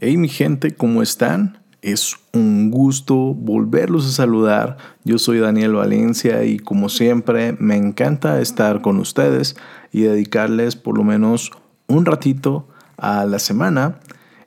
Hey mi gente, ¿cómo están? Es un gusto volverlos a saludar. Yo soy Daniel Valencia y como siempre me encanta estar con ustedes y dedicarles por lo menos un ratito a la semana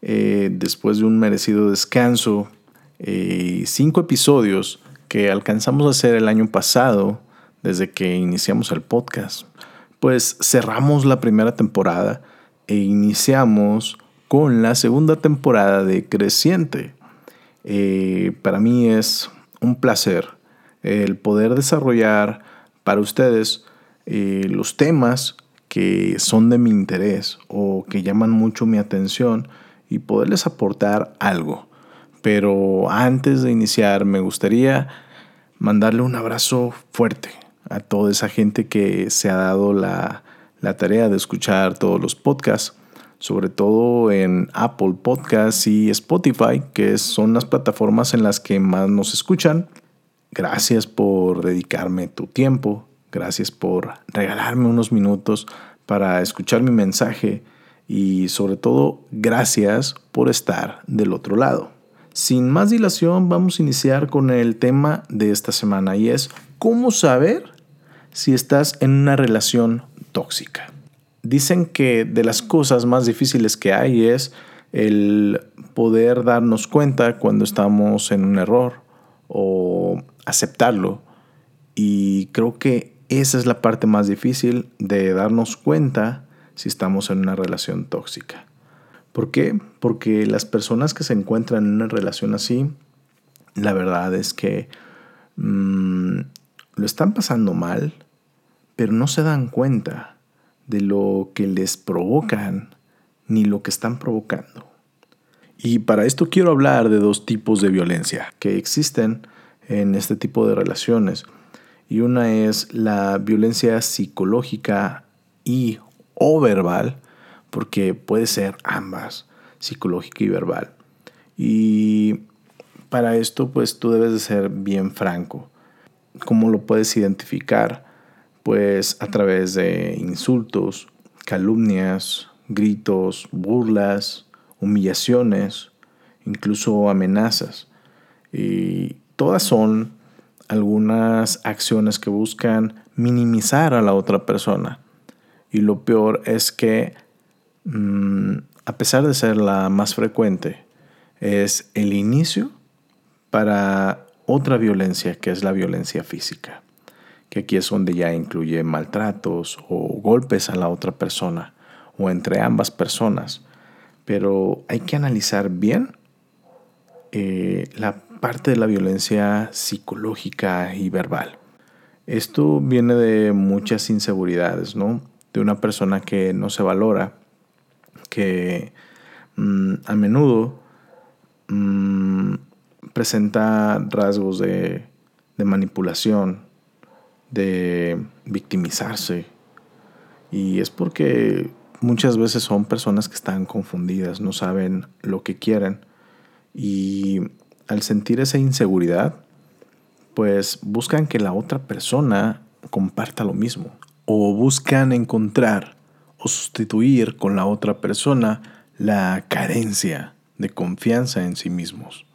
eh, después de un merecido descanso. Eh, cinco episodios que alcanzamos a hacer el año pasado desde que iniciamos el podcast. Pues cerramos la primera temporada e iniciamos con la segunda temporada de Creciente. Eh, para mí es un placer el poder desarrollar para ustedes eh, los temas que son de mi interés o que llaman mucho mi atención y poderles aportar algo. Pero antes de iniciar me gustaría mandarle un abrazo fuerte a toda esa gente que se ha dado la, la tarea de escuchar todos los podcasts sobre todo en Apple Podcasts y Spotify, que son las plataformas en las que más nos escuchan. Gracias por dedicarme tu tiempo, gracias por regalarme unos minutos para escuchar mi mensaje y sobre todo gracias por estar del otro lado. Sin más dilación vamos a iniciar con el tema de esta semana y es cómo saber si estás en una relación tóxica dicen que de las cosas más difíciles que hay es el poder darnos cuenta cuando estamos en un error o aceptarlo. Y creo que esa es la parte más difícil de darnos cuenta si estamos en una relación tóxica. ¿Por qué? Porque las personas que se encuentran en una relación así, la verdad es que mm, lo están pasando mal, pero no se dan cuenta de lo que les provocan ni lo que están provocando. Y para esto quiero hablar de dos tipos de violencia que existen en este tipo de relaciones. Y una es la violencia psicológica y o verbal, porque puede ser ambas, psicológica y verbal. Y para esto pues tú debes de ser bien franco. ¿Cómo lo puedes identificar? Pues a través de insultos, calumnias, gritos, burlas, humillaciones, incluso amenazas. Y todas son algunas acciones que buscan minimizar a la otra persona. Y lo peor es que, mm, a pesar de ser la más frecuente, es el inicio para otra violencia que es la violencia física que aquí es donde ya incluye maltratos o golpes a la otra persona o entre ambas personas. Pero hay que analizar bien eh, la parte de la violencia psicológica y verbal. Esto viene de muchas inseguridades, ¿no? De una persona que no se valora, que mm, a menudo mm, presenta rasgos de, de manipulación, de victimizarse. Y es porque muchas veces son personas que están confundidas, no saben lo que quieren. Y al sentir esa inseguridad, pues buscan que la otra persona comparta lo mismo. O buscan encontrar o sustituir con la otra persona la carencia de confianza en sí mismos.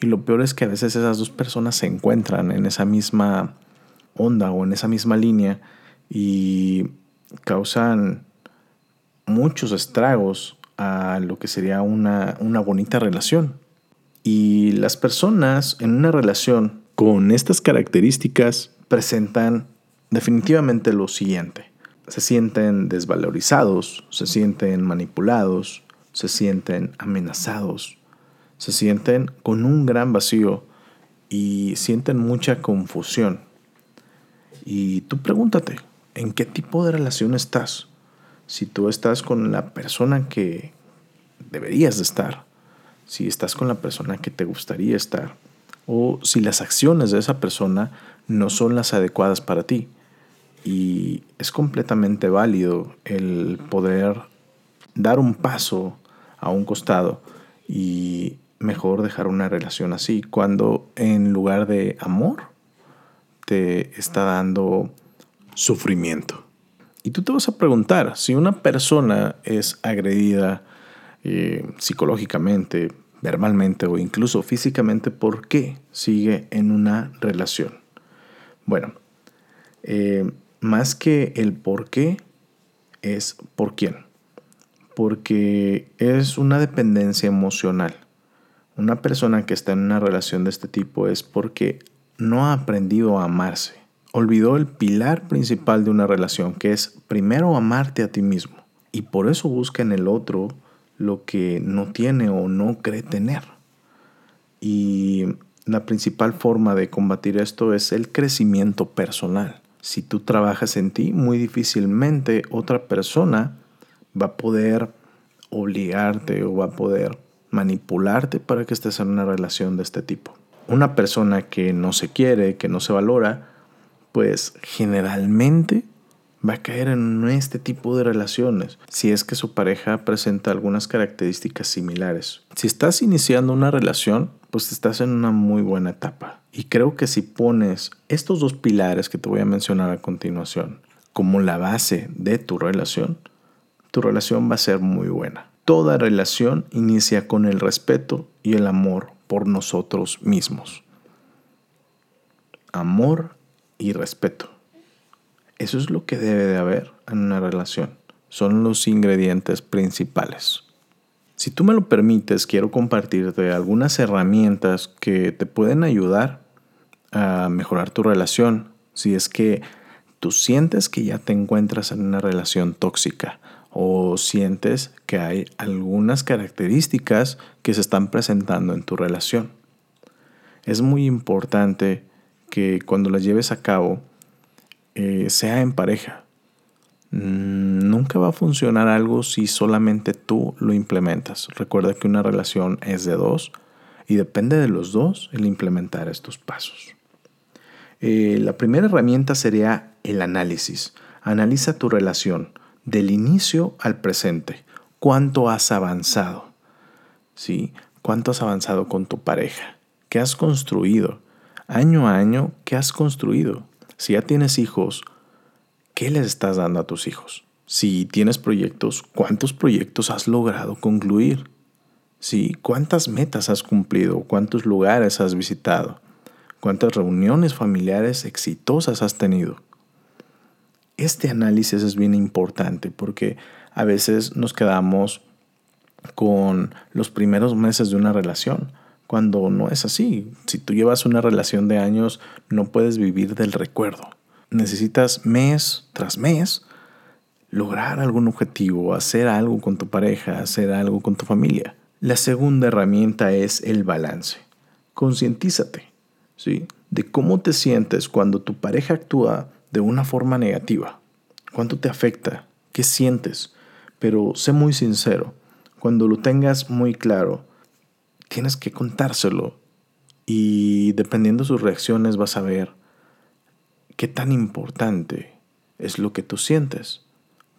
Y lo peor es que a veces esas dos personas se encuentran en esa misma onda o en esa misma línea y causan muchos estragos a lo que sería una, una bonita relación. Y las personas en una relación con estas características presentan definitivamente lo siguiente. Se sienten desvalorizados, se sienten manipulados, se sienten amenazados, se sienten con un gran vacío y sienten mucha confusión. Y tú pregúntate, ¿en qué tipo de relación estás? Si tú estás con la persona que deberías de estar, si estás con la persona que te gustaría estar, o si las acciones de esa persona no son las adecuadas para ti. Y es completamente válido el poder dar un paso a un costado y mejor dejar una relación así, cuando en lugar de amor te está dando sufrimiento. Y tú te vas a preguntar, si una persona es agredida eh, psicológicamente, verbalmente o incluso físicamente por qué sigue en una relación. Bueno, eh, más que el por qué, es por quién. Porque es una dependencia emocional. Una persona que está en una relación de este tipo es porque no ha aprendido a amarse. Olvidó el pilar principal de una relación, que es primero amarte a ti mismo. Y por eso busca en el otro lo que no tiene o no cree tener. Y la principal forma de combatir esto es el crecimiento personal. Si tú trabajas en ti, muy difícilmente otra persona va a poder obligarte o va a poder manipularte para que estés en una relación de este tipo. Una persona que no se quiere, que no se valora, pues generalmente va a caer en este tipo de relaciones si es que su pareja presenta algunas características similares. Si estás iniciando una relación, pues estás en una muy buena etapa. Y creo que si pones estos dos pilares que te voy a mencionar a continuación como la base de tu relación, tu relación va a ser muy buena. Toda relación inicia con el respeto y el amor por nosotros mismos. Amor y respeto. Eso es lo que debe de haber en una relación. Son los ingredientes principales. Si tú me lo permites, quiero compartirte algunas herramientas que te pueden ayudar a mejorar tu relación si es que tú sientes que ya te encuentras en una relación tóxica o sientes que hay algunas características que se están presentando en tu relación. Es muy importante que cuando las lleves a cabo eh, sea en pareja. Mm, nunca va a funcionar algo si solamente tú lo implementas. Recuerda que una relación es de dos y depende de los dos el implementar estos pasos. Eh, la primera herramienta sería el análisis. Analiza tu relación del inicio al presente. ¿Cuánto has avanzado? ¿Sí? ¿Cuánto has avanzado con tu pareja? ¿Qué has construido? Año a año, ¿qué has construido? Si ya tienes hijos, ¿qué les estás dando a tus hijos? Si tienes proyectos, ¿cuántos proyectos has logrado concluir? ¿Sí? ¿Cuántas metas has cumplido? ¿Cuántos lugares has visitado? ¿Cuántas reuniones familiares exitosas has tenido? Este análisis es bien importante porque a veces nos quedamos con los primeros meses de una relación, cuando no es así. Si tú llevas una relación de años, no puedes vivir del recuerdo. Necesitas mes tras mes lograr algún objetivo, hacer algo con tu pareja, hacer algo con tu familia. La segunda herramienta es el balance. Concientízate, ¿sí? De cómo te sientes cuando tu pareja actúa de una forma negativa. ¿Cuánto te afecta? ¿Qué sientes? Pero sé muy sincero. Cuando lo tengas muy claro, tienes que contárselo. Y dependiendo de sus reacciones vas a ver qué tan importante es lo que tú sientes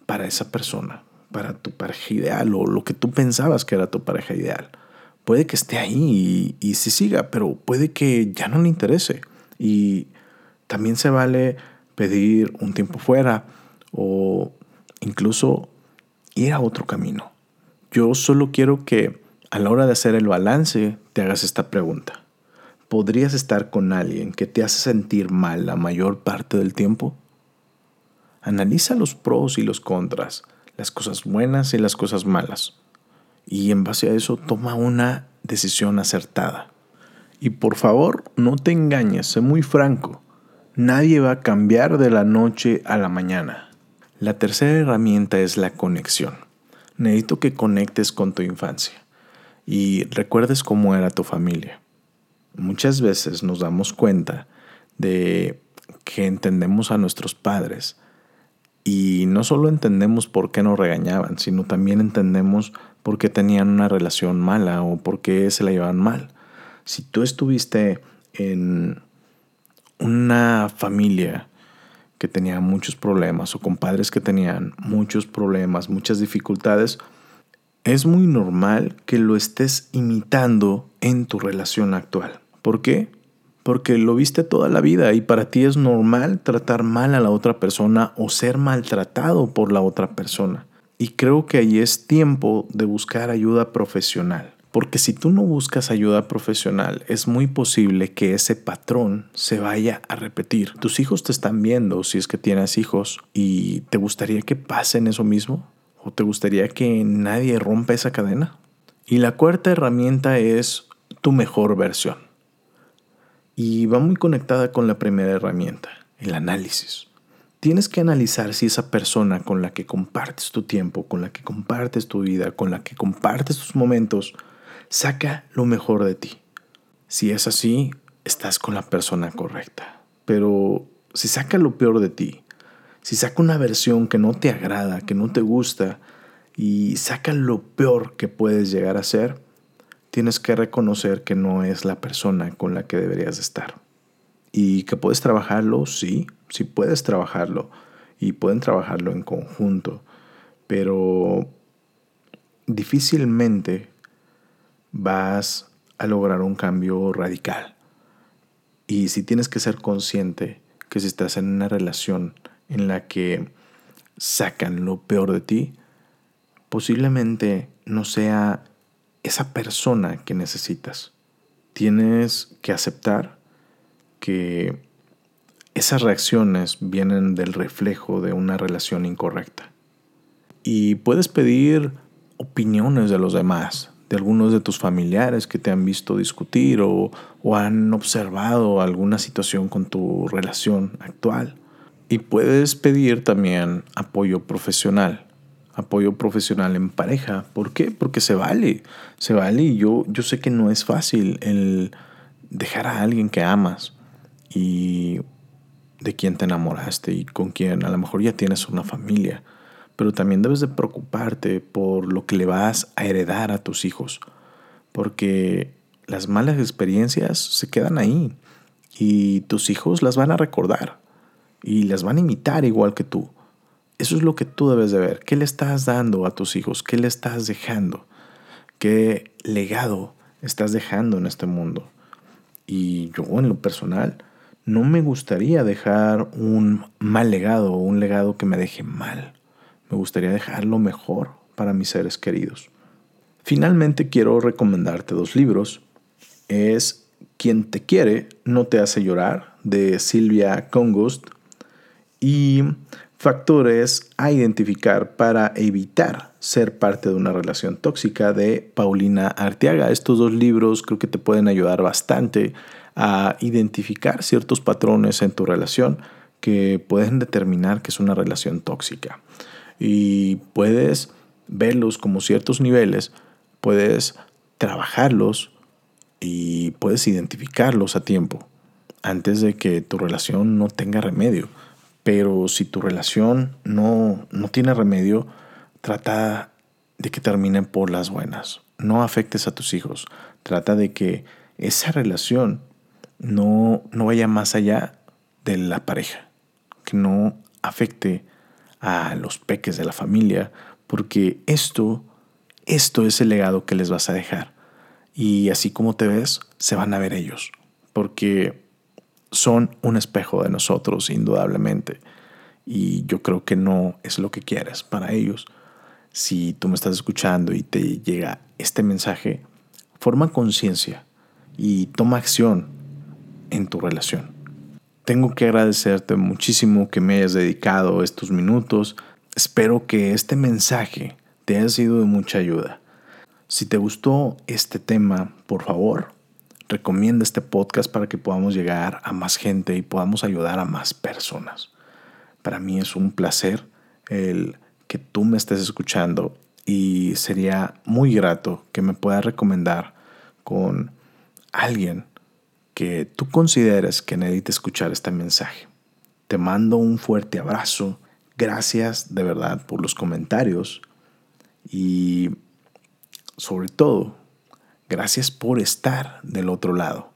para esa persona, para tu pareja ideal o lo que tú pensabas que era tu pareja ideal. Puede que esté ahí y, y siga, pero puede que ya no le interese. Y también se vale pedir un tiempo fuera o incluso ir a otro camino. Yo solo quiero que a la hora de hacer el balance te hagas esta pregunta. ¿Podrías estar con alguien que te hace sentir mal la mayor parte del tiempo? Analiza los pros y los contras, las cosas buenas y las cosas malas. Y en base a eso toma una decisión acertada. Y por favor, no te engañes, sé muy franco. Nadie va a cambiar de la noche a la mañana. La tercera herramienta es la conexión. Necesito que conectes con tu infancia y recuerdes cómo era tu familia. Muchas veces nos damos cuenta de que entendemos a nuestros padres y no solo entendemos por qué nos regañaban, sino también entendemos por qué tenían una relación mala o por qué se la llevaban mal. Si tú estuviste en una familia que tenía muchos problemas o con padres que tenían muchos problemas, muchas dificultades, es muy normal que lo estés imitando en tu relación actual. ¿Por qué? Porque lo viste toda la vida y para ti es normal tratar mal a la otra persona o ser maltratado por la otra persona. Y creo que ahí es tiempo de buscar ayuda profesional. Porque si tú no buscas ayuda profesional, es muy posible que ese patrón se vaya a repetir. Tus hijos te están viendo si es que tienes hijos y te gustaría que pasen eso mismo. ¿O te gustaría que nadie rompa esa cadena? Y la cuarta herramienta es tu mejor versión. Y va muy conectada con la primera herramienta, el análisis. Tienes que analizar si esa persona con la que compartes tu tiempo, con la que compartes tu vida, con la que compartes tus momentos, saca lo mejor de ti. Si es así, estás con la persona correcta. Pero si saca lo peor de ti, si saca una versión que no te agrada, que no te gusta, y saca lo peor que puedes llegar a ser, tienes que reconocer que no es la persona con la que deberías estar. Y que puedes trabajarlo, sí, sí puedes trabajarlo. Y pueden trabajarlo en conjunto. Pero difícilmente vas a lograr un cambio radical. Y si tienes que ser consciente que si estás en una relación en la que sacan lo peor de ti, posiblemente no sea esa persona que necesitas. Tienes que aceptar que esas reacciones vienen del reflejo de una relación incorrecta. Y puedes pedir opiniones de los demás, de algunos de tus familiares que te han visto discutir o, o, han observado alguna situación con tu relación actual. Y puedes pedir también apoyo profesional apoyo profesional en pareja. ¿Por qué? Porque se vale, se vale y yo, yo sé que no es fácil el dejar a alguien que amas y de quien te enamoraste y con quien a lo mejor ya tienes una familia, pero también debes de preocuparte por lo que le vas a heredar a tus hijos, porque las malas experiencias se quedan ahí y tus hijos las van a recordar y las van a imitar igual que tú. Eso es lo que tú debes de ver. ¿Qué le estás dando a tus hijos? ¿Qué le estás dejando? ¿Qué legado estás dejando en este mundo? Y yo en lo personal no me gustaría dejar un mal legado o un legado que me deje mal. Me gustaría dejarlo mejor para mis seres queridos. Finalmente quiero recomendarte dos libros. Es Quien te quiere no te hace llorar de Silvia Congost y Factores a identificar para evitar ser parte de una relación tóxica de Paulina Arteaga. Estos dos libros creo que te pueden ayudar bastante a identificar ciertos patrones en tu relación que pueden determinar que es una relación tóxica. Y puedes verlos como ciertos niveles, puedes trabajarlos y puedes identificarlos a tiempo antes de que tu relación no tenga remedio. Pero si tu relación no, no tiene remedio, trata de que terminen por las buenas. No afectes a tus hijos. Trata de que esa relación no, no vaya más allá de la pareja. Que no afecte a los peques de la familia. Porque esto, esto es el legado que les vas a dejar. Y así como te ves, se van a ver ellos. Porque son un espejo de nosotros, indudablemente. Y yo creo que no es lo que quieres para ellos. Si tú me estás escuchando y te llega este mensaje, forma conciencia y toma acción en tu relación. Tengo que agradecerte muchísimo que me hayas dedicado estos minutos. Espero que este mensaje te haya sido de mucha ayuda. Si te gustó este tema, por favor, recomienda este podcast para que podamos llegar a más gente y podamos ayudar a más personas. Para mí es un placer el que tú me estés escuchando y sería muy grato que me puedas recomendar con alguien que tú consideres que necesite escuchar este mensaje. Te mando un fuerte abrazo. Gracias de verdad por los comentarios y sobre todo Gracias por estar del otro lado.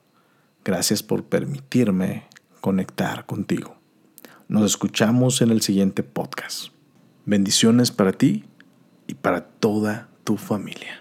Gracias por permitirme conectar contigo. Nos escuchamos en el siguiente podcast. Bendiciones para ti y para toda tu familia.